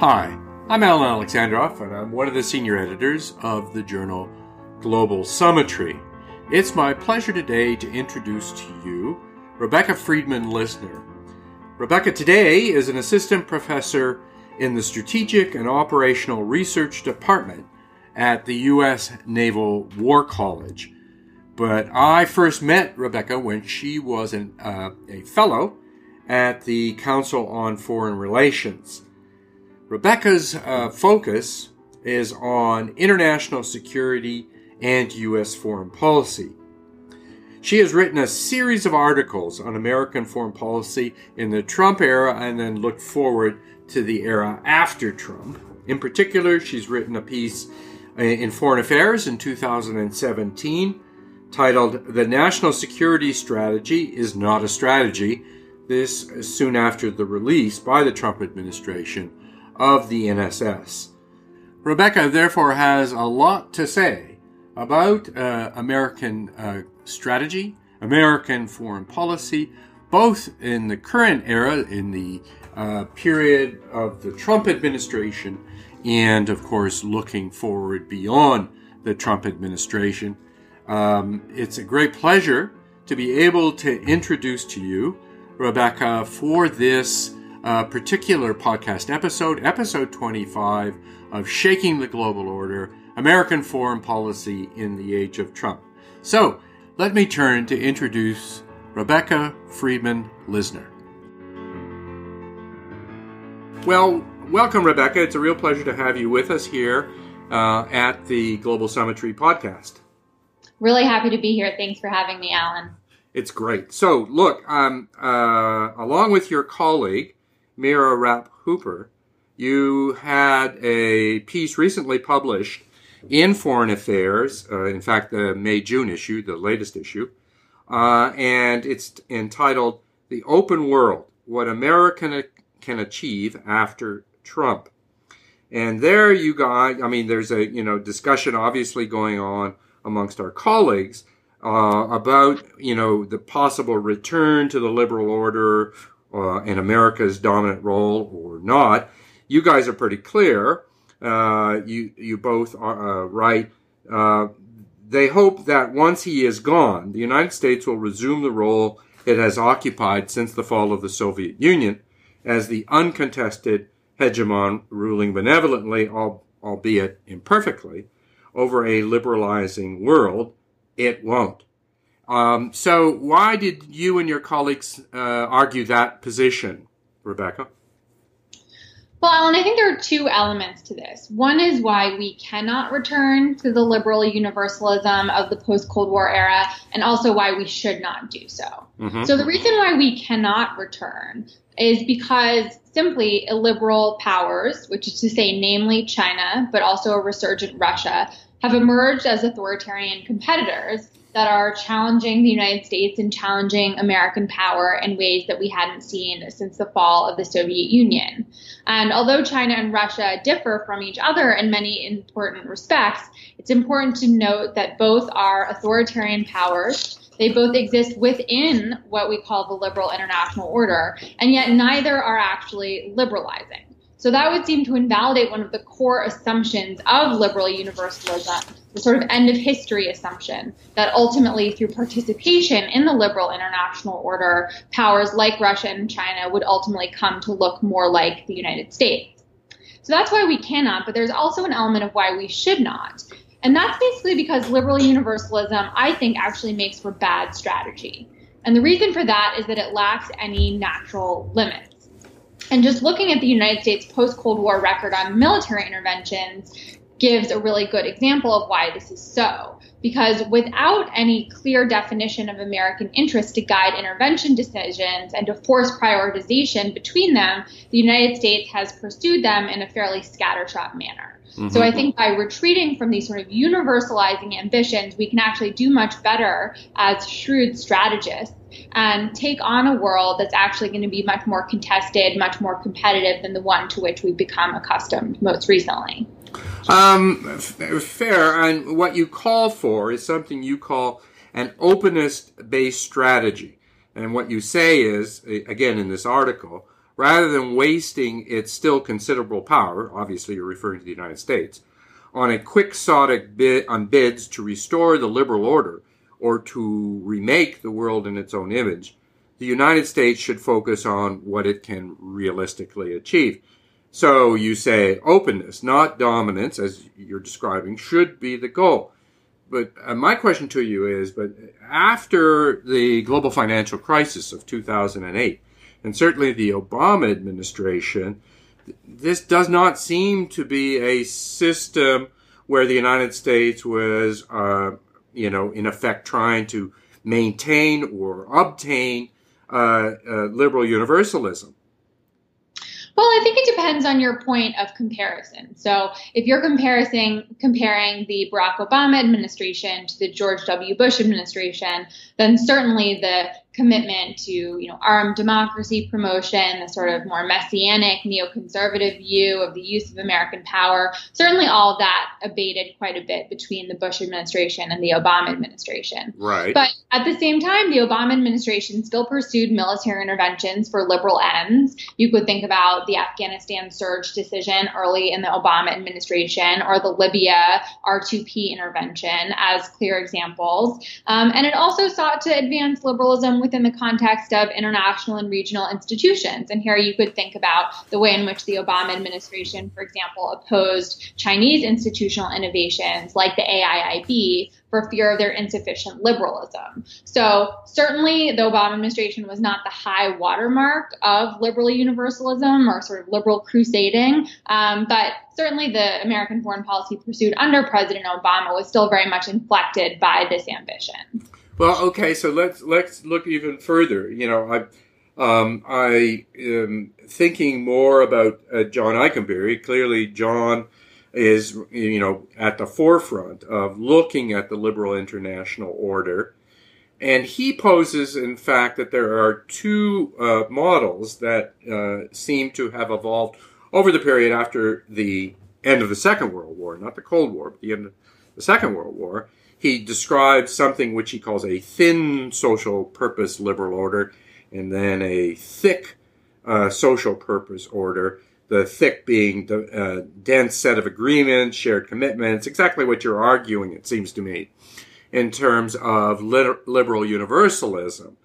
Hi, I'm Alan Alexandroff, and I'm one of the senior editors of the journal Global Summitry. It's my pleasure today to introduce to you Rebecca Friedman Lissner. Rebecca today is an assistant professor in the Strategic and Operational Research Department at the U.S. Naval War College. But I first met Rebecca when she was an, uh, a fellow at the Council on Foreign Relations. Rebecca's uh, focus is on international security and U.S. foreign policy. She has written a series of articles on American foreign policy in the Trump era and then looked forward to the era after Trump. In particular, she's written a piece uh, in Foreign Affairs in 2017 titled The National Security Strategy is Not a Strategy. This soon after the release by the Trump administration of the NSS. Rebecca, therefore, has a lot to say about uh, American uh, strategy, American foreign policy, both in the current era, in the uh, period of the Trump administration, and of course, looking forward beyond the Trump administration. Um, it's a great pleasure to be able to introduce to you Rebecca for this uh, particular podcast episode, episode 25 of Shaking the Global Order American Foreign Policy in the Age of Trump. So, let me turn to introduce Rebecca Friedman Lissner. Well, welcome, Rebecca. It's a real pleasure to have you with us here uh, at the Global Summitry podcast. Really happy to be here. Thanks for having me, Alan. It's great. So, look, um, uh, along with your colleague, Mira Rapp Hooper, you had a piece recently published in Foreign Affairs, uh, in fact, the May June issue, the latest issue, uh, and it's entitled The Open World What America Can Achieve After Trump. And there you got, I mean, there's a, you know, discussion obviously going on amongst our colleagues uh, about, you know, the possible return to the liberal order uh, in America's dominant role or not. You guys are pretty clear. Uh, you you both are uh, right. Uh, they hope that once he is gone, the United States will resume the role it has occupied since the fall of the Soviet Union as the uncontested hegemon ruling benevolently, albeit imperfectly, over a liberalizing world. It won't. Um, so, why did you and your colleagues uh, argue that position, Rebecca? Well, Alan, I think there are two elements to this. One is why we cannot return to the liberal universalism of the post Cold War era, and also why we should not do so. Mm-hmm. So, the reason why we cannot return is because simply illiberal powers, which is to say, namely China, but also a resurgent Russia, have emerged as authoritarian competitors that are challenging the United States and challenging American power in ways that we hadn't seen since the fall of the Soviet Union. And although China and Russia differ from each other in many important respects, it's important to note that both are authoritarian powers. They both exist within what we call the liberal international order, and yet neither are actually liberalizing. So that would seem to invalidate one of the core assumptions of liberal universalism, the sort of end of history assumption that ultimately, through participation in the liberal international order, powers like Russia and China would ultimately come to look more like the United States. So that's why we cannot, but there's also an element of why we should not. And that's basically because liberal universalism, I think, actually makes for bad strategy. And the reason for that is that it lacks any natural limits. And just looking at the United States post Cold War record on military interventions gives a really good example of why this is so. Because without any clear definition of American interest to guide intervention decisions and to force prioritization between them, the United States has pursued them in a fairly scattershot manner. Mm-hmm. So I think by retreating from these sort of universalizing ambitions, we can actually do much better as shrewd strategists and take on a world that's actually going to be much more contested, much more competitive than the one to which we've become accustomed most recently. Um, f- fair. And what you call for is something you call an openness based strategy. And what you say is, again, in this article, rather than wasting its still considerable power, obviously you're referring to the United States, on a quixotic bid on bids to restore the liberal order or to remake the world in its own image, the United States should focus on what it can realistically achieve. So you say openness, not dominance, as you're describing, should be the goal. But uh, my question to you is, but after the global financial crisis of 2008, and certainly the Obama administration, this does not seem to be a system where the United States was, uh, you know, in effect trying to maintain or obtain uh, uh, liberal universalism. Well, I think it depends on your point of comparison. So, if you're comparing comparing the Barack Obama administration to the George W. Bush administration, then certainly the commitment to you know armed democracy promotion, the sort of more messianic neoconservative view of the use of American power. Certainly, all of that abated quite a bit between the Bush administration and the Obama administration. Right. But at the same time, the Obama administration still pursued military interventions for liberal ends. You could think about the Afghanistan surge decision early in the Obama administration, or the Libya R2P intervention as clear examples. Um, and it also sought to advance liberalism within the context of international and regional institutions. And here you could think about the way in which the Obama administration, for example, opposed Chinese institutional innovations like the AIIB for fear of their insufficient liberalism. So certainly the Obama administration was not the high watermark of liberal universalism or sort of liberal crusading, um, but certainly the American foreign policy pursued under President Obama was still very much inflected by this ambition. Well, okay, so let's let's look even further. You know, I um, I am thinking more about uh, John Ikenberry. Clearly, John is you know at the forefront of looking at the liberal international order, and he poses, in fact, that there are two uh, models that uh, seem to have evolved over the period after the end of the Second World War, not the Cold War, but the end of the Second World War he describes something which he calls a thin social purpose liberal order and then a thick uh, social purpose order. The thick being the uh, dense set of agreements, shared commitments, exactly what you're arguing, it seems to me, in terms of liberal universalism.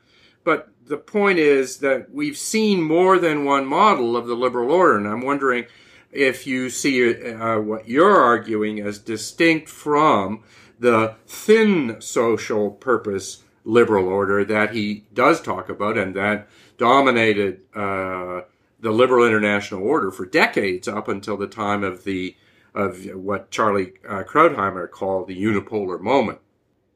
But the point is that we've seen more than one model of the liberal order, and I'm wondering if you see uh, what you're arguing as distinct from the thin social purpose liberal order that he does talk about and that dominated uh, the liberal international order for decades up until the time of the of what Charlie uh, Krauthammer called the unipolar moment.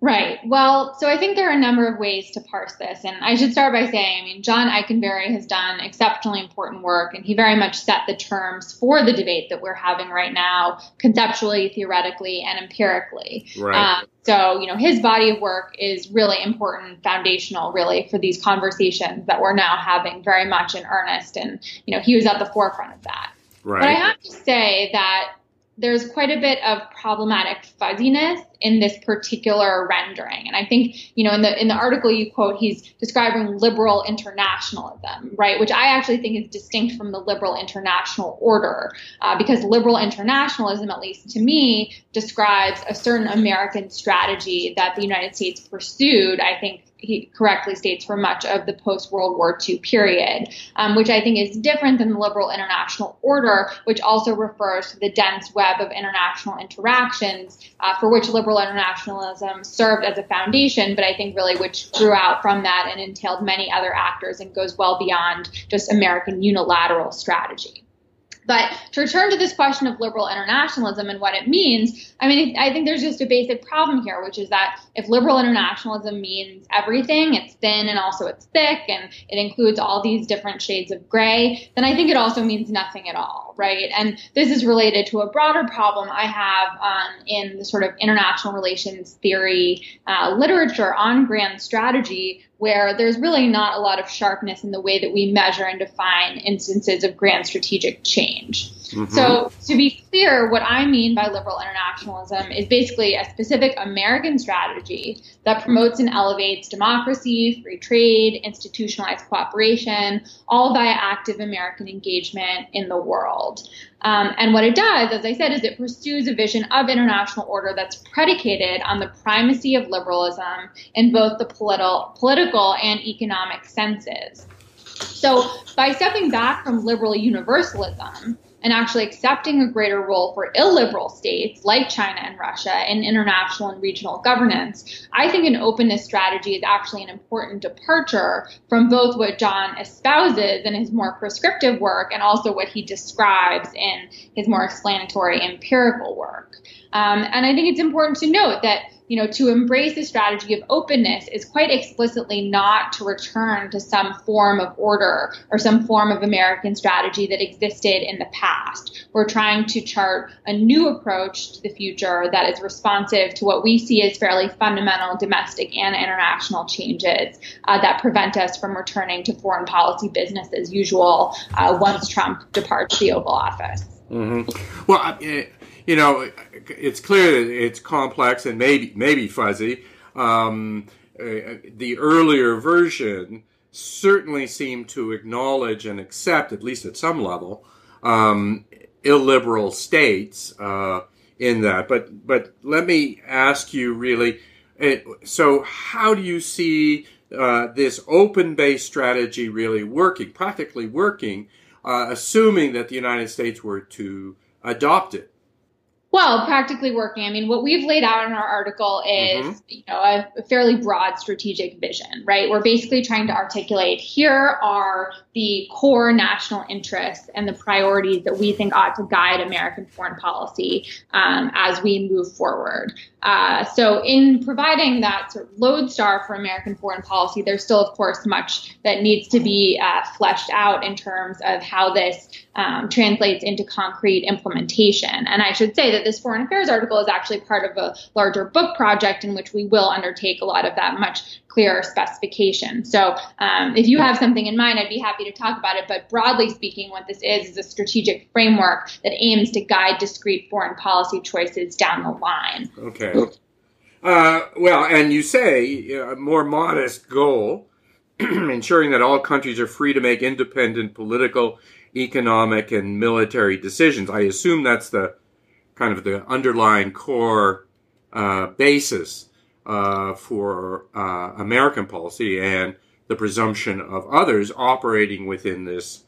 Right. Well, so I think there are a number of ways to parse this. And I should start by saying, I mean, John Ikenberry has done exceptionally important work, and he very much set the terms for the debate that we're having right now, conceptually, theoretically, and empirically. Right. Um, so, you know, his body of work is really important, foundational, really, for these conversations that we're now having very much in earnest. And, you know, he was at the forefront of that. Right. But I have to say that there's quite a bit of problematic fuzziness in this particular rendering. And I think, you know, in the in the article you quote, he's describing liberal internationalism, right? Which I actually think is distinct from the liberal international order, uh, because liberal internationalism, at least to me, describes a certain American strategy that the United States pursued. I think he correctly states for much of the post World War II period, um, which I think is different than the liberal international order, which also refers to the dense web of international interactions uh, for which liberal internationalism served as a foundation, but I think really which grew out from that and entailed many other actors and goes well beyond just American unilateral strategy. But to return to this question of liberal internationalism and what it means, I mean, I think there's just a basic problem here, which is that if liberal internationalism means everything, it's thin and also it's thick, and it includes all these different shades of gray, then I think it also means nothing at all, right? And this is related to a broader problem I have um, in the sort of international relations theory uh, literature on grand strategy, where there's really not a lot of sharpness in the way that we measure and define instances of grand strategic change. Mm-hmm. So, to be clear, what I mean by liberal internationalism is basically a specific American strategy that promotes and elevates democracy, free trade, institutionalized cooperation, all via active American engagement in the world. Um, and what it does, as I said, is it pursues a vision of international order that's predicated on the primacy of liberalism in both the political, political and economic senses. So, by stepping back from liberal universalism, and actually accepting a greater role for illiberal states like China and Russia in international and regional governance, I think an openness strategy is actually an important departure from both what John espouses in his more prescriptive work and also what he describes in his more explanatory empirical work. Um, and I think it's important to note that you know, to embrace the strategy of openness is quite explicitly not to return to some form of order or some form of American strategy that existed in the past. We're trying to chart a new approach to the future that is responsive to what we see as fairly fundamental domestic and international changes uh, that prevent us from returning to foreign policy business as usual uh, once Trump departs the Oval Office. Mm-hmm. Well, you know, it's clear that it's complex and maybe maybe fuzzy. Um, uh, the earlier version certainly seemed to acknowledge and accept, at least at some level, um, illiberal states uh, in that. But but let me ask you really. It, so how do you see uh, this open-based strategy really working, practically working, uh, assuming that the United States were to adopt it? Well, practically working. I mean, what we've laid out in our article is, mm-hmm. you know, a, a, fairly broad strategic vision, right? We're basically trying to articulate here are the core national interests and the priorities that we think ought to guide American foreign policy um, as we move forward. Uh, so, in providing that sort of lodestar for American foreign policy, there's still, of course, much that needs to be uh, fleshed out in terms of how this um, translates into concrete implementation. And I should say that this foreign affairs article is actually part of a larger book project in which we will undertake a lot of that much clearer specification. So, um, if you have something in mind, I'd be happy to talk about it. But broadly speaking, what this is is a strategic framework that aims to guide discrete foreign policy choices down the line. Okay. Uh, well, and you say a more modest goal, ensuring that all countries are free to make independent political, economic, and military decisions. I assume that's the kind of the underlying core uh, basis uh, for uh, American policy and the presumption of others operating within this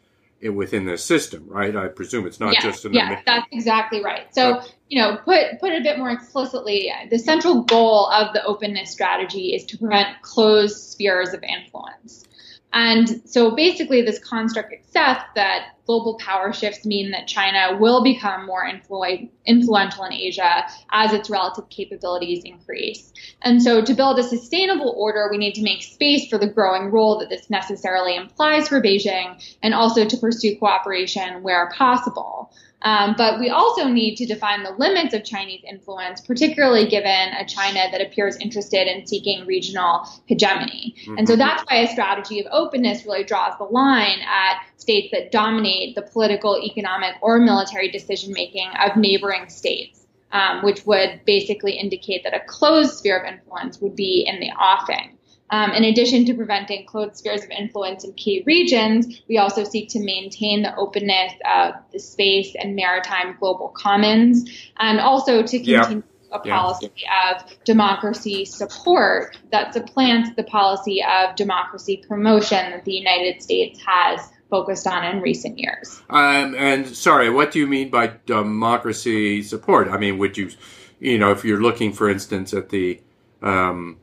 within this system, right? I presume it's not yeah, just an yeah, that's exactly right. So, you know, put put it a bit more explicitly, the central goal of the openness strategy is to prevent closed spheres of influence. And so basically, this construct accepts that global power shifts mean that China will become more influ- influential in Asia as its relative capabilities increase. And so, to build a sustainable order, we need to make space for the growing role that this necessarily implies for Beijing and also to pursue cooperation where possible. Um, but we also need to define the limits of Chinese influence, particularly given a China that appears interested in seeking regional hegemony. Mm-hmm. And so mm-hmm. that's why a strategy of openness really draws the line at states that dominate the political, economic, or military decision making of neighboring states. Um, which would basically indicate that a closed sphere of influence would be in the offing. Um, in addition to preventing closed spheres of influence in key regions, we also seek to maintain the openness of the space and maritime global commons, and also to continue. A policy yeah. of democracy support that supplants the policy of democracy promotion that the United States has focused on in recent years. Um, and sorry, what do you mean by democracy support? I mean, would you, you know, if you're looking, for instance, at the um,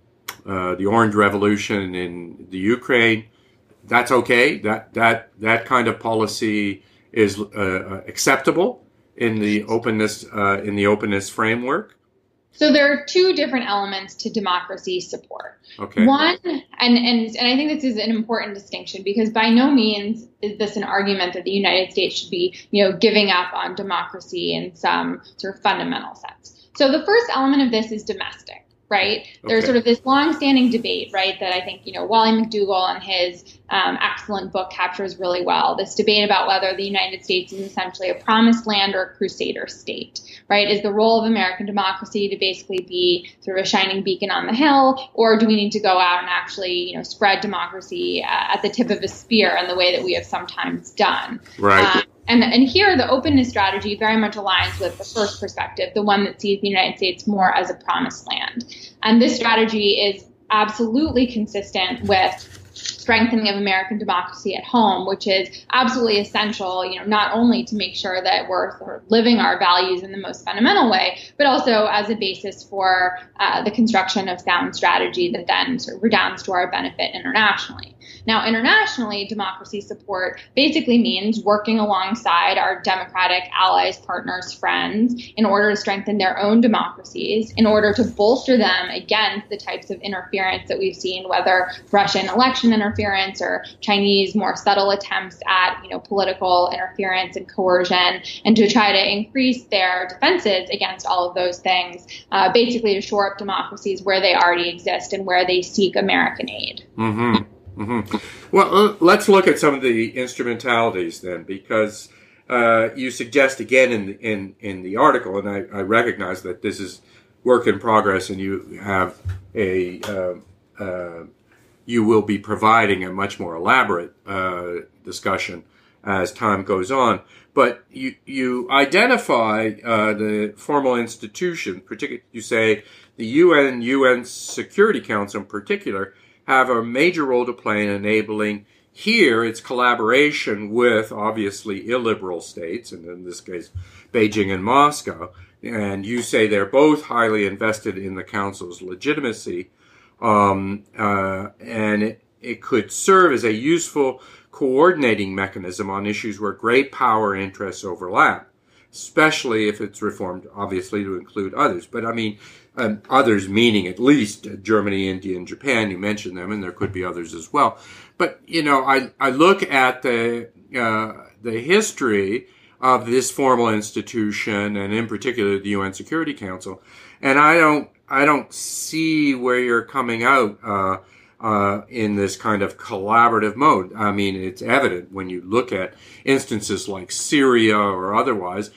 uh, the Orange Revolution in the Ukraine. That's okay. That that that kind of policy is uh, uh, acceptable in the openness uh, in the openness framework. So there are two different elements to democracy support. Okay. One, and, and, and I think this is an important distinction because by no means is this an argument that the United States should be, you know, giving up on democracy in some sort of fundamental sense. So the first element of this is domestic right? Okay. There's sort of this long-standing debate, right, that I think you know Wally McDougall and his um, excellent book captures really well. This debate about whether the United States is essentially a promised land or a crusader state, right? Is the role of American democracy to basically be sort of a shining beacon on the hill, or do we need to go out and actually you know spread democracy uh, at the tip of a spear in the way that we have sometimes done? Right. Um, and, and here, the openness strategy very much aligns with the first perspective, the one that sees the United States more as a promised land. And this strategy is absolutely consistent with strengthening of American democracy at home, which is absolutely essential, you know, not only to make sure that we're living our values in the most fundamental way, but also as a basis for uh, the construction of sound strategy that then sort of redounds to our benefit internationally. Now, internationally, democracy support basically means working alongside our democratic allies, partners, friends in order to strengthen their own democracies, in order to bolster them against the types of interference that we've seen, whether Russian election interference or Chinese more subtle attempts at, you know, political interference and coercion, and to try to increase their defenses against all of those things, uh, basically to shore up democracies where they already exist and where they seek American aid. Mm-hmm. Mm-hmm. Well, let's look at some of the instrumentalities then, because uh, you suggest again in the, in in the article, and I, I, recognize that this is work in progress, and you have a uh, uh, you will be providing a much more elaborate uh, discussion as time goes on. But you you identify uh, the formal institution, particularly you say the UN UN Security Council in particular have a major role to play in enabling here its collaboration with obviously illiberal states, and in this case, Beijing and Moscow. And you say they're both highly invested in the Council's legitimacy, um, uh, and it, it could serve as a useful coordinating mechanism on issues where great power interests overlap, especially if it's reformed, obviously, to include others. But I mean, um, others meaning at least Germany, India, and Japan. You mentioned them, and there could be others as well. But you know, I I look at the uh, the history of this formal institution, and in particular the UN Security Council, and I don't I don't see where you're coming out. Uh, uh, in this kind of collaborative mode. I mean, it's evident when you look at instances like Syria or otherwise,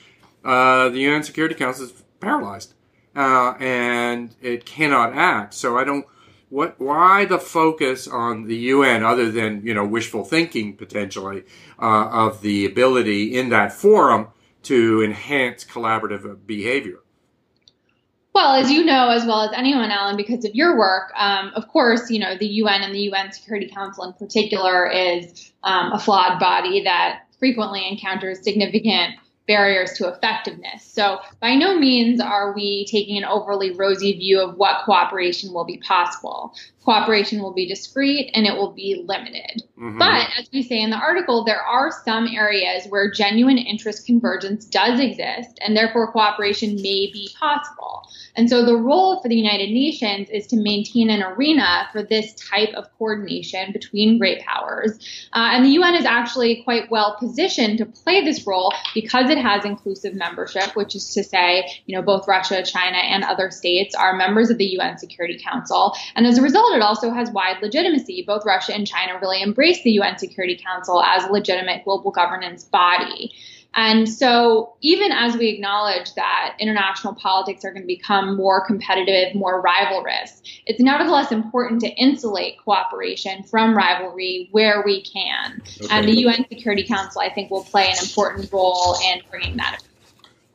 uh, the UN Security Council is paralyzed uh, and it cannot act. So I don't. What? Why the focus on the UN other than you know wishful thinking potentially uh, of the ability in that forum to enhance collaborative behavior? Well, as you know as well as anyone, Alan, because of your work, um, of course, you know the UN and the UN Security Council in particular is um, a flawed body that frequently encounters significant barriers to effectiveness. So, by no means are we taking an overly rosy view of what cooperation will be possible. Cooperation will be discreet and it will be limited. Mm-hmm. But as we say in the article, there are some areas where genuine interest convergence does exist and therefore cooperation may be possible. And so the role for the United Nations is to maintain an arena for this type of coordination between great powers. Uh, and the UN is actually quite well positioned to play this role because has inclusive membership, which is to say, you know, both Russia, China, and other states are members of the UN Security Council. And as a result, it also has wide legitimacy. Both Russia and China really embrace the UN Security Council as a legitimate global governance body. And so, even as we acknowledge that international politics are going to become more competitive, more rivalrous, it's nevertheless important to insulate cooperation from rivalry where we can. Okay. And the UN Security Council, I think, will play an important role in bringing that.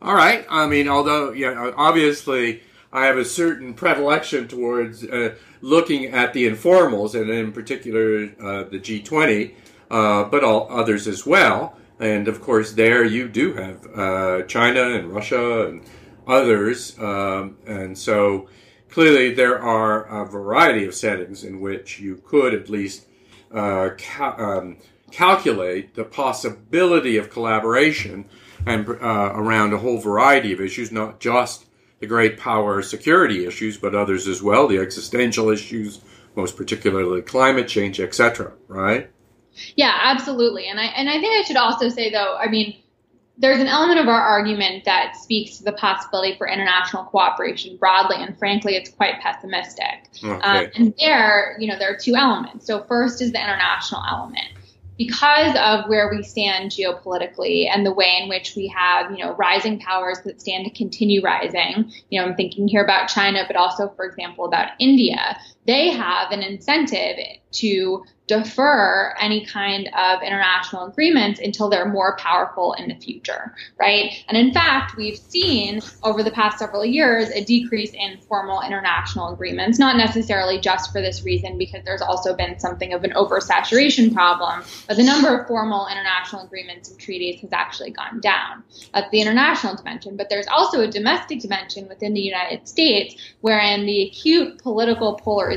All right. I mean, although, yeah, obviously, I have a certain predilection towards uh, looking at the informals, and in particular uh, the G20, uh, but all others as well. And of course, there you do have uh, China and Russia and others. Um, and so clearly, there are a variety of settings in which you could at least uh, um, calculate the possibility of collaboration and uh, around a whole variety of issues, not just the great power security issues, but others as well, the existential issues, most particularly climate change, etc. Right? Yeah, absolutely. And I and I think I should also say though, I mean, there's an element of our argument that speaks to the possibility for international cooperation broadly, and frankly, it's quite pessimistic. Okay. Um, and there, you know, there are two elements. So first is the international element because of where we stand geopolitically and the way in which we have, you know, rising powers that stand to continue rising. You know, I'm thinking here about China, but also, for example, about India. They have an incentive to defer any kind of international agreements until they're more powerful in the future, right? And in fact, we've seen over the past several years a decrease in formal international agreements, not necessarily just for this reason, because there's also been something of an oversaturation problem, but the number of formal international agreements and treaties has actually gone down. That's the international dimension, but there's also a domestic dimension within the United States wherein the acute political polarization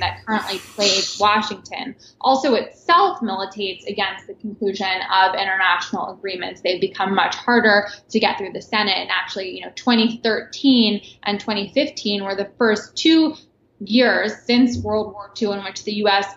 that currently plagues Washington also itself militates against the conclusion of international agreements. They've become much harder to get through the Senate. And actually, you know, 2013 and 2015 were the first two years since World War II in which the U.S.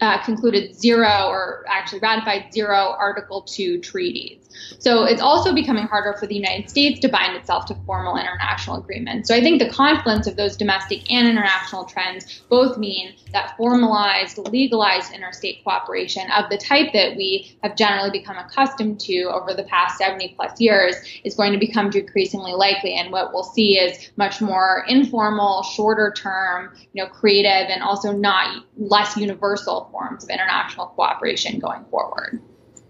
Uh, concluded zero or actually ratified zero Article 2 treaties. So it's also becoming harder for the United States to bind itself to formal international agreements. So I think the confluence of those domestic and international trends both mean that formalized, legalized interstate cooperation of the type that we have generally become accustomed to over the past 70 plus years is going to become decreasingly likely. And what we'll see is much more informal, shorter term, you know, creative and also not less universal forms of international cooperation going forward.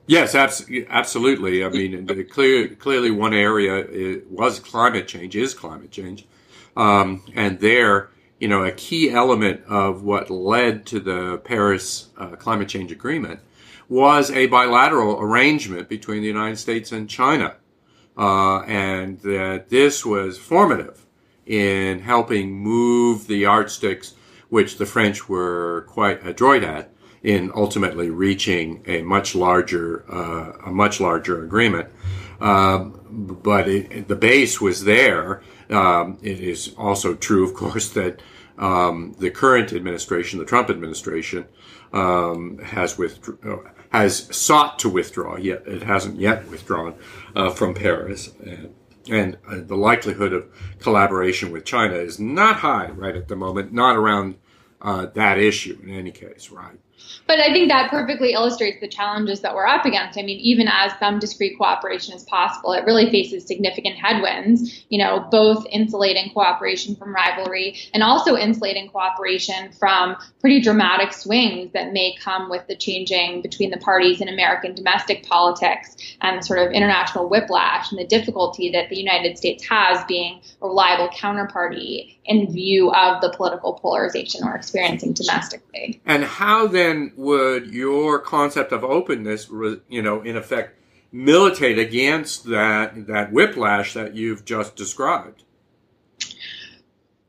Yes, absolutely. I mean, clear, clearly one area was climate change, is climate change. Um, and there, you know, a key element of what led to the Paris uh, Climate Change Agreement was a bilateral arrangement between the United States and China. Uh, and that this was formative in helping move the yardsticks, which the French were quite adroit at, in ultimately reaching a much larger uh, a much larger agreement. Um, but it, the base was there. Um, it is also true, of course, that um, the current administration, the Trump administration, um, has withdraw, has sought to withdraw. Yet it hasn't yet withdrawn uh, from Paris. And, and uh, the likelihood of collaboration with China is not high right at the moment, not around uh, that issue in any case, right? But I think that perfectly illustrates the challenges that we're up against. I mean, even as some discrete cooperation is possible, it really faces significant headwinds, you know, both insulating cooperation from rivalry and also insulating cooperation from pretty dramatic swings that may come with the changing between the parties in American domestic politics and the sort of international whiplash and the difficulty that the United States has being a reliable counterparty in view of the political polarization we're experiencing domestically. And how then would your concept of openness, you know, in effect, militate against that that whiplash that you've just described?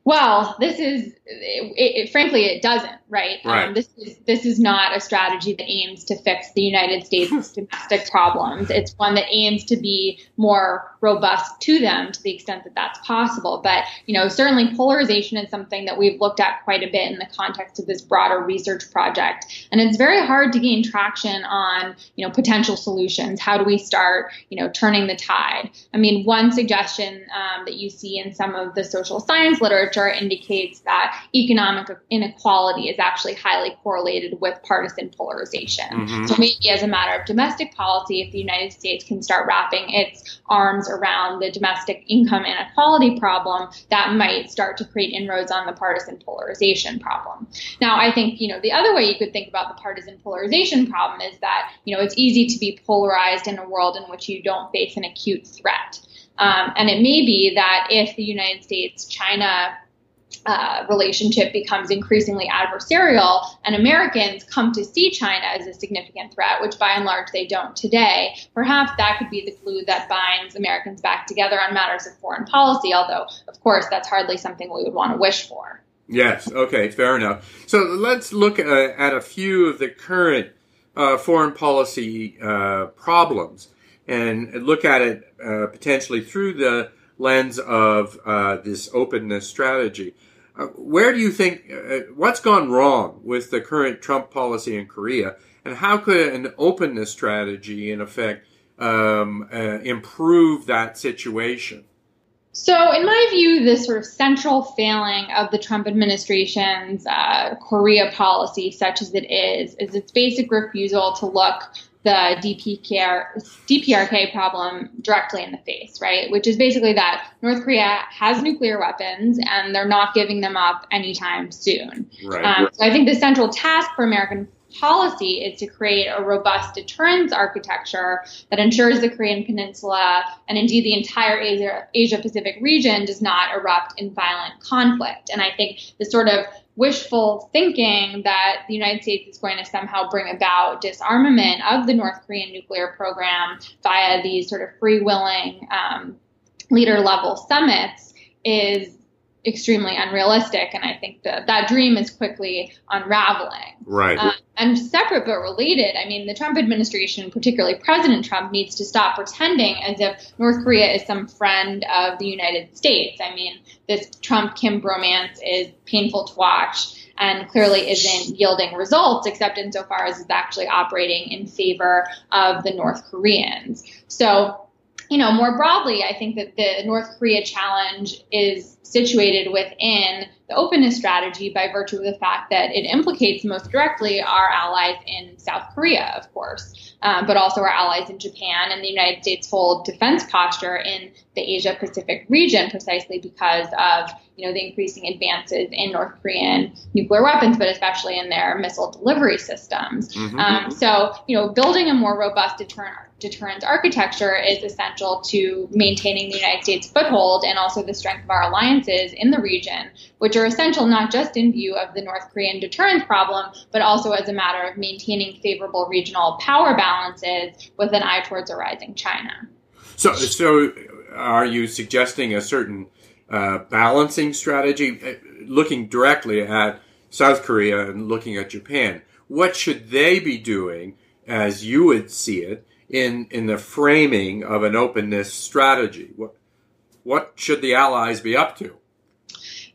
Well, this is, it, it, frankly, it doesn't, right? right. Um, this is this is not a strategy that aims to fix the United States domestic problems. It's one that aims to be more robust to them to the extent that that's possible. But you know, certainly polarization is something that we've looked at quite a bit in the context of this broader research project, and it's very hard to gain traction on you know potential solutions. How do we start you know turning the tide? I mean, one suggestion um, that you see in some of the social science literature literature indicates that economic inequality is actually highly correlated with partisan polarization. Mm-hmm. So maybe as a matter of domestic policy, if the United States can start wrapping its arms around the domestic income inequality problem, that might start to create inroads on the partisan polarization problem. Now, I think, you know, the other way you could think about the partisan polarization problem is that, you know, it's easy to be polarized in a world in which you don't face an acute threat. Um, and it may be that if the United States China uh, relationship becomes increasingly adversarial, and Americans come to see China as a significant threat, which by and large they don't today, perhaps that could be the glue that binds Americans back together on matters of foreign policy, although, of course, that's hardly something we would want to wish for. Yes, okay, fair enough. So let's look uh, at a few of the current uh, foreign policy uh, problems and look at it uh, potentially through the lens of uh, this openness strategy. Uh, where do you think uh, what's gone wrong with the current Trump policy in Korea, and how could an openness strategy, in effect, um, uh, improve that situation? So, in my view, the sort of central failing of the Trump administration's uh, Korea policy, such as it is, is its basic refusal to look the DPR, DPRK problem directly in the face, right? Which is basically that North Korea has nuclear weapons and they're not giving them up anytime soon. Right. Um, so I think the central task for American policy is to create a robust deterrence architecture that ensures the Korean Peninsula and indeed the entire Asia, Asia Pacific region does not erupt in violent conflict. And I think the sort of wishful thinking that the United States is going to somehow bring about disarmament of the North Korean nuclear program via these sort of free-willing um, leader level summits is extremely unrealistic. And I think that that dream is quickly unraveling. Right. Uh, and separate but related, I mean, the Trump administration, particularly President Trump, needs to stop pretending as if North Korea is some friend of the United States. I mean, this Trump Kim bromance is painful to watch and clearly isn't yielding results except insofar as it's actually operating in favor of the North Koreans. So you know, more broadly, I think that the North Korea challenge is situated within the openness strategy by virtue of the fact that it implicates most directly our allies in South Korea, of course, um, but also our allies in Japan and the United States' whole defense posture in the Asia Pacific region, precisely because of you know the increasing advances in North Korean nuclear weapons, but especially in their missile delivery systems. Mm-hmm. Um, so you know, building a more robust deterrent deterrence architecture is essential to maintaining the United States foothold and also the strength of our alliances in the region, which are essential not just in view of the North Korean deterrence problem, but also as a matter of maintaining favorable regional power balances with an eye towards a rising China. So, so are you suggesting a certain uh, balancing strategy, uh, looking directly at South Korea and looking at Japan? What should they be doing, as you would see it, in in the framing of an openness strategy? What what should the allies be up to?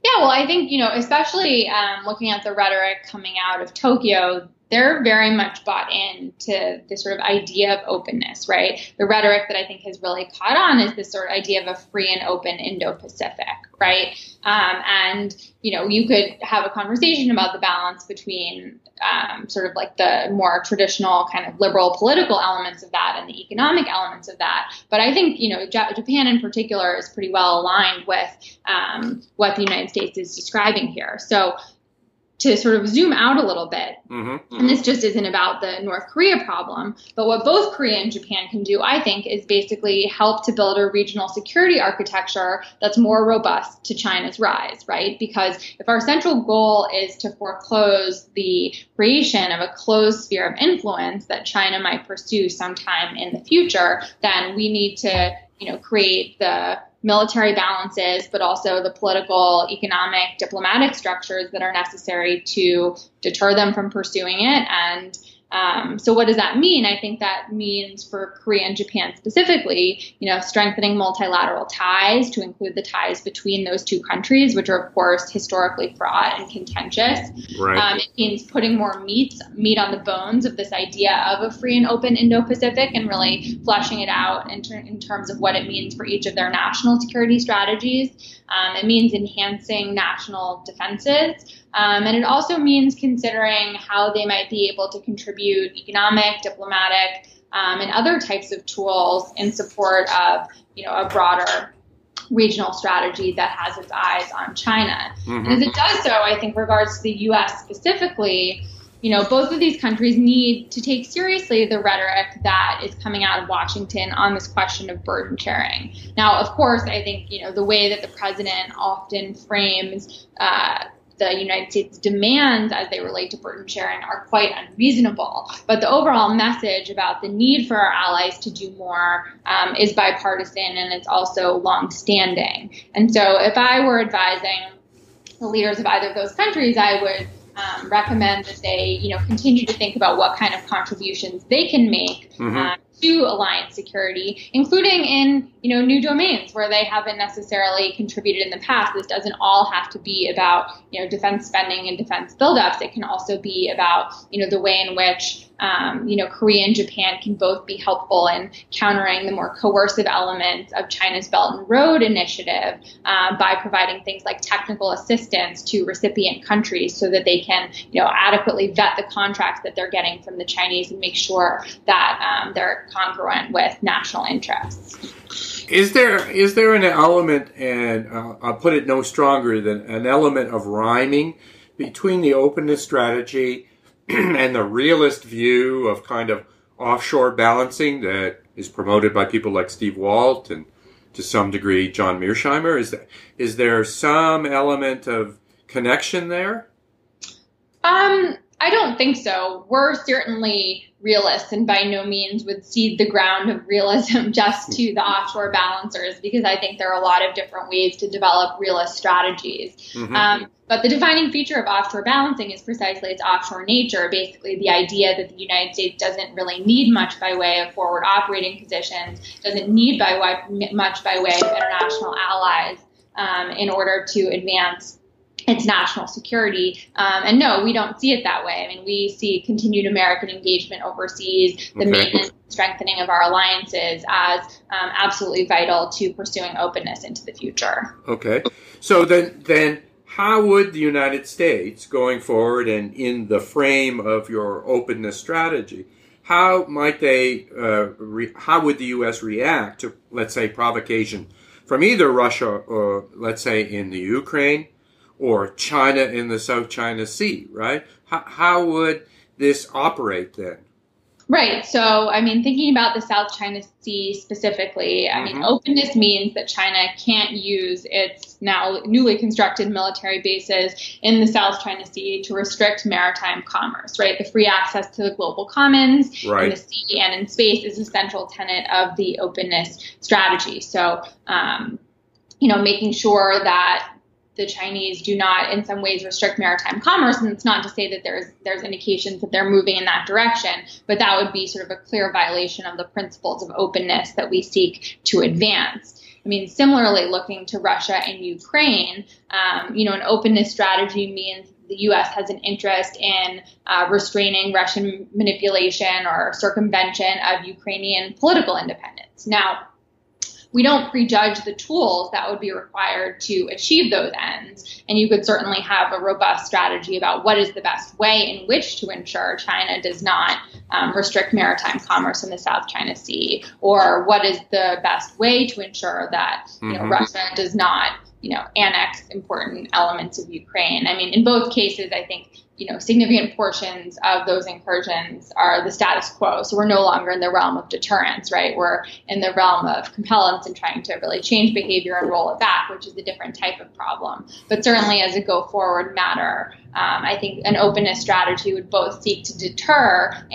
Yeah, well, I think you know, especially um, looking at the rhetoric coming out of Tokyo, they're very much bought in to this sort of idea of openness, right? The rhetoric that I think has really caught on is this sort of idea of a free and open Indo-Pacific, right? Um, and you know, you could have a conversation about the balance between um, sort of like the more traditional kind of liberal political elements of that and the economic elements of that. But I think you know, J- Japan in particular is pretty well aligned with um, what the United States is describing here. So to sort of zoom out a little bit, mm-hmm, mm-hmm. and this just isn't about the North Korea problem, but what both Korea and Japan can do, I think, is basically help to build a regional security architecture that's more robust to China's rise, right? Because if our central goal is to foreclose the creation of a closed sphere of influence that China might pursue sometime in the future, then we need to, you know, create the military balances, but also the political, economic, diplomatic structures that are necessary to deter them from pursuing it. And um, so what does that mean? I think that means for Korea and Japan specifically, you know, strengthening multilateral ties to include the ties between those two countries, which are of course historically fraught and contentious. Right. Um, it means putting more meat meat on the bones of this idea of a free and open Indo-Pacific and really fleshing it out in, ter- in terms of what it means for each of their national security strategies. Um, it means enhancing national defenses. Um, and it also means considering how they might be able to contribute economic, diplomatic, um, and other types of tools in support of you know a broader regional strategy that has its eyes on China. Mm-hmm. And as it does so, I think regards to the U.S. specifically, you know, both of these countries need to take seriously the rhetoric that is coming out of Washington on this question of burden sharing. Now, of course, I think, you know, the way that the president often frames uh, the United States demands as they relate to burden sharing are quite unreasonable. But the overall message about the need for our allies to do more um, is bipartisan and it's also longstanding. And so if I were advising the leaders of either of those countries, I would um, recommend that they, you know, continue to think about what kind of contributions they can make mm-hmm. uh, to alliance security, including in you know new domains where they haven't necessarily contributed in the past. This doesn't all have to be about you know defense spending and defense buildups. It can also be about you know the way in which um, you know, Korea and Japan can both be helpful in countering the more coercive elements of China's Belt and Road Initiative uh, by providing things like technical assistance to recipient countries so that they can, you know, adequately vet the contracts that they're getting from the Chinese and make sure that um, they're congruent with national interests. Is there is there an element, and uh, I'll put it no stronger than an element of rhyming between the openness strategy and the realist view of kind of offshore balancing that is promoted by people like Steve Walt and to some degree John Mearsheimer? Is that is there some element of connection there? Um, I don't think so. We're certainly realists and by no means would cede the ground of realism just to the offshore balancers because I think there are a lot of different ways to develop realist strategies. Mm-hmm. Um, but the defining feature of offshore balancing is precisely its offshore nature, basically the idea that the United States doesn't really need much by way of forward operating positions, doesn't need by way, much by way of international allies um, in order to advance its national security. Um, and no, we don't see it that way. I mean, we see continued American engagement overseas, the okay. maintenance strengthening of our alliances as um, absolutely vital to pursuing openness into the future. Okay. So then, then how would the United States, going forward and in the frame of your openness strategy, how might they, uh, re- how would the U.S. react to, let's say, provocation from either Russia or, let's say, in the Ukraine? Or China in the South China Sea, right? How, how would this operate then? Right. So, I mean, thinking about the South China Sea specifically, I mean, mm-hmm. openness means that China can't use its now newly constructed military bases in the South China Sea to restrict maritime commerce, right? The free access to the global commons right. in the sea and in space is a central tenet of the openness strategy. So, um, you know, making sure that the Chinese do not, in some ways, restrict maritime commerce. And it's not to say that there's there's indications that they're moving in that direction, but that would be sort of a clear violation of the principles of openness that we seek to advance. I mean, similarly, looking to Russia and Ukraine, um, you know, an openness strategy means the U.S. has an interest in uh, restraining Russian manipulation or circumvention of Ukrainian political independence. Now, we don't prejudge the tools that would be required to achieve those ends. And you could certainly have a robust strategy about what is the best way in which to ensure China does not um, restrict maritime commerce in the South China Sea, or what is the best way to ensure that you know, mm-hmm. Russia does not you know, annex important elements of Ukraine. I mean, in both cases, I think you know, significant portions of those incursions are the status quo. So we're no longer in the realm of deterrence, right? We're in the realm of compellence and trying to really change behavior and roll it back, which is a different type of problem. But certainly as a go forward matter, um, I think an openness strategy would both seek to deter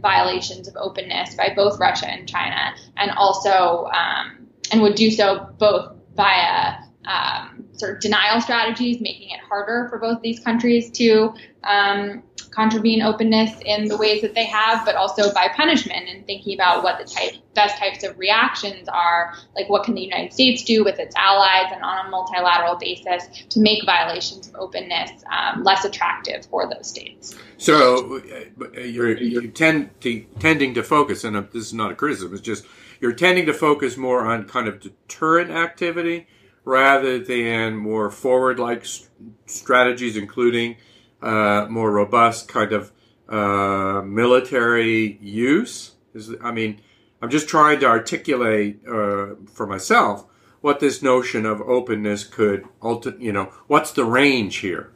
violations of openness by both Russia and China, and also, um, and would do so both via um, sort of denial strategies, making it harder for both these countries to um, contravene openness in the ways that they have, but also by punishment and thinking about what the type, best types of reactions are, like what can the United States do with its allies and on a multilateral basis to make violations of openness um, less attractive for those states. So uh, you're, you're tend to, tending to focus, and this is not a criticism, it's just you're tending to focus more on kind of deterrent activity rather than more forward like strategies, including uh, more robust kind of uh, military use. Is, I mean, I'm just trying to articulate uh, for myself what this notion of openness could, ulti- you know, what's the range here?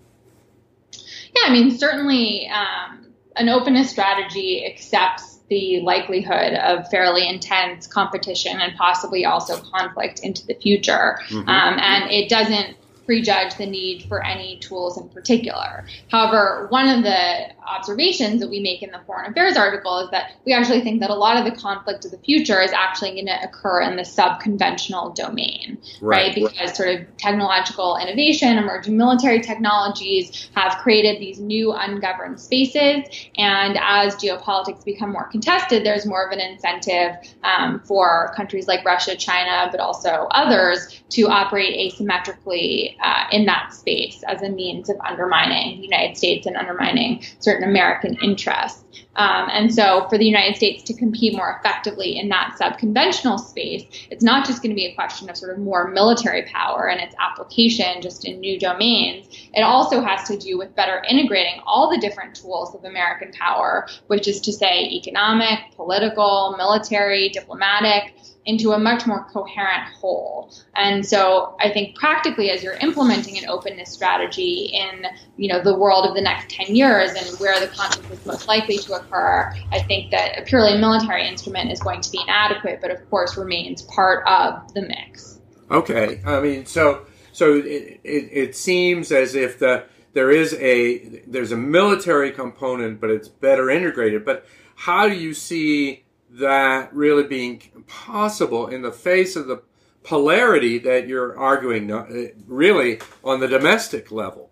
Yeah, I mean, certainly um, an openness strategy accepts the likelihood of fairly intense competition and possibly also conflict into the future. Mm-hmm. Um, and it doesn't prejudge the need for any tools in particular. However, one of the observations that we make in the foreign affairs article is that we actually think that a lot of the conflict of the future is actually going to occur in the sub-conventional domain, right? right? Because sort of technological innovation, emerging military technologies have created these new ungoverned spaces, and as geopolitics become more contested, there's more of an incentive um, for countries like Russia, China, but also others to operate asymmetrically uh, in that space as a means of undermining the United States and undermining certain American interests. Um, and so, for the United States to compete more effectively in that sub-conventional space, it's not just going to be a question of sort of more military power and its application just in new domains. It also has to do with better integrating all the different tools of American power, which is to say, economic, political, military, diplomatic, into a much more coherent whole. And so I think practically as you're implementing an openness strategy in, you know, the world of the next 10 years and where the conflict is most likely to occur, I think that a purely military instrument is going to be inadequate, but of course remains part of the mix. Okay. I mean, so so it, it, it seems as if the there is a there's a military component, but it's better integrated. But how do you see that really being possible in the face of the polarity that you're arguing uh, really on the domestic level.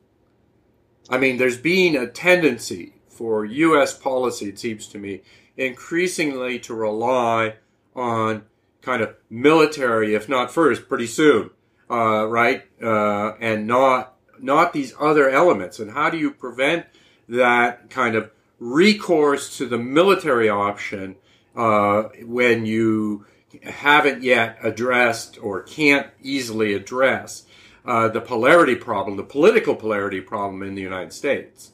I mean, there's been a tendency for U.S. policy, it seems to me, increasingly to rely on kind of military, if not first, pretty soon, uh, right? Uh, and not not these other elements. And how do you prevent that kind of recourse to the military option uh, when you haven't yet addressed or can't easily address uh, the polarity problem, the political polarity problem in the United States?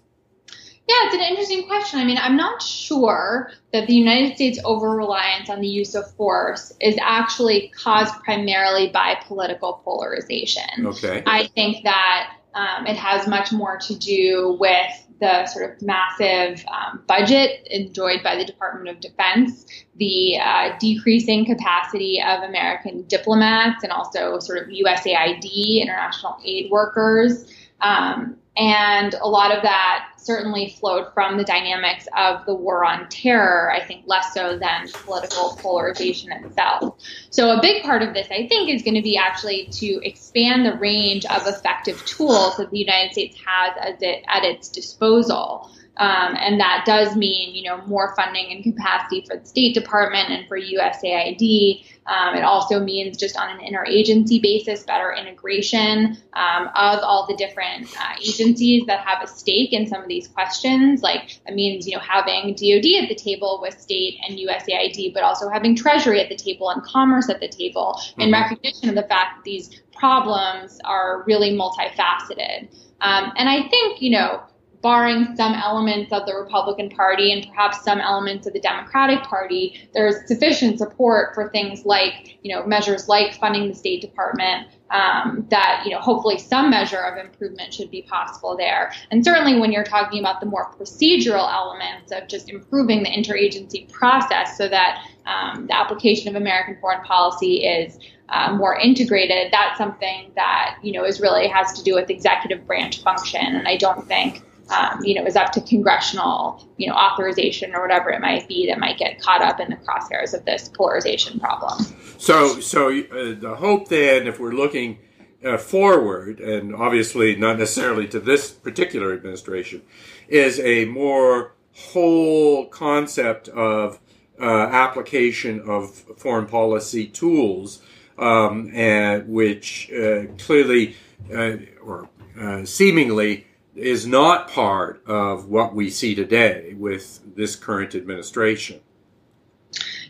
Yeah, it's an interesting question. I mean, I'm not sure that the United States over reliance on the use of force is actually caused primarily by political polarization. Okay. I think that um, it has much more to do with the sort of massive um, budget enjoyed by the Department of Defense, the uh, decreasing capacity of American diplomats and also sort of USAID, international aid workers, um, and a lot of that certainly flowed from the dynamics of the war on terror, I think less so than political polarization itself. So, a big part of this, I think, is going to be actually to expand the range of effective tools that the United States has at its disposal. Um, and that does mean, you know, more funding and capacity for the State Department and for USAID. Um, it also means just on an interagency basis, better integration um, of all the different uh, agencies that have a stake in some of these questions. Like it means, you know, having DoD at the table with state and USAID, but also having Treasury at the table and Commerce at the table mm-hmm. in recognition of the fact that these problems are really multifaceted. Um, and I think, you know, barring some elements of the Republican Party and perhaps some elements of the Democratic Party, there's sufficient support for things like, you know, measures like funding the State Department. Um, that you know, hopefully, some measure of improvement should be possible there. And certainly, when you're talking about the more procedural elements of just improving the interagency process, so that um, the application of American foreign policy is uh, more integrated, that's something that you know is really has to do with executive branch function. And I don't think um, you know, is up to congressional, you know, authorization or whatever it might be that might get caught up in the crosshairs of this polarization problem. So, so uh, the hope then, if we're looking uh, forward, and obviously not necessarily to this particular administration, is a more whole concept of uh, application of foreign policy tools, um, and which uh, clearly uh, or uh, seemingly is not part of what we see today with this current administration.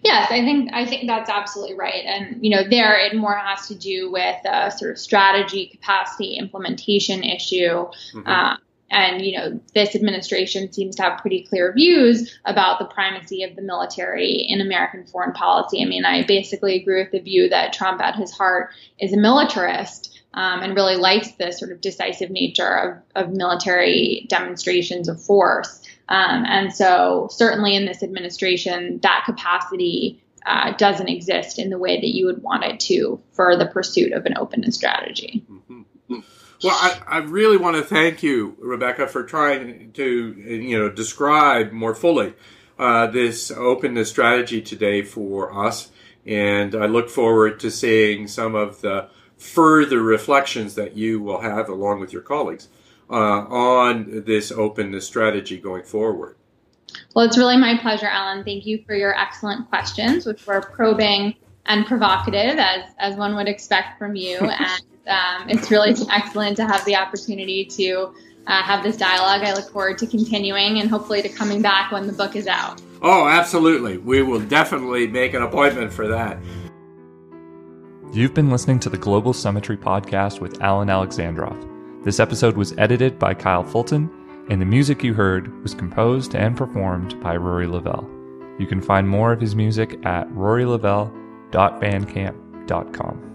Yes, I think I think that's absolutely right, and you know, there it more has to do with a sort of strategy, capacity, implementation issue. Mm-hmm. Uh, and you know, this administration seems to have pretty clear views about the primacy of the military in American foreign policy. I mean, I basically agree with the view that Trump, at his heart, is a militarist um, and really likes the sort of decisive nature of, of military demonstrations of force. Um, and so, certainly in this administration, that capacity uh, doesn't exist in the way that you would want it to for the pursuit of an openness strategy. Mm-hmm. Well, I, I really want to thank you, Rebecca, for trying to you know describe more fully uh, this openness strategy today for us, and I look forward to seeing some of the further reflections that you will have along with your colleagues uh, on this openness strategy going forward. Well, it's really my pleasure, Alan. Thank you for your excellent questions, which were probing and provocative, as as one would expect from you. and um, it's really excellent to have the opportunity to uh, have this dialogue. I look forward to continuing and hopefully to coming back when the book is out. Oh, absolutely. We will definitely make an appointment for that. You've been listening to the Global Summitry podcast with Alan Alexandroff. This episode was edited by Kyle Fulton, and the music you heard was composed and performed by Rory Lavelle. You can find more of his music at rorylavelle.bandcamp.com.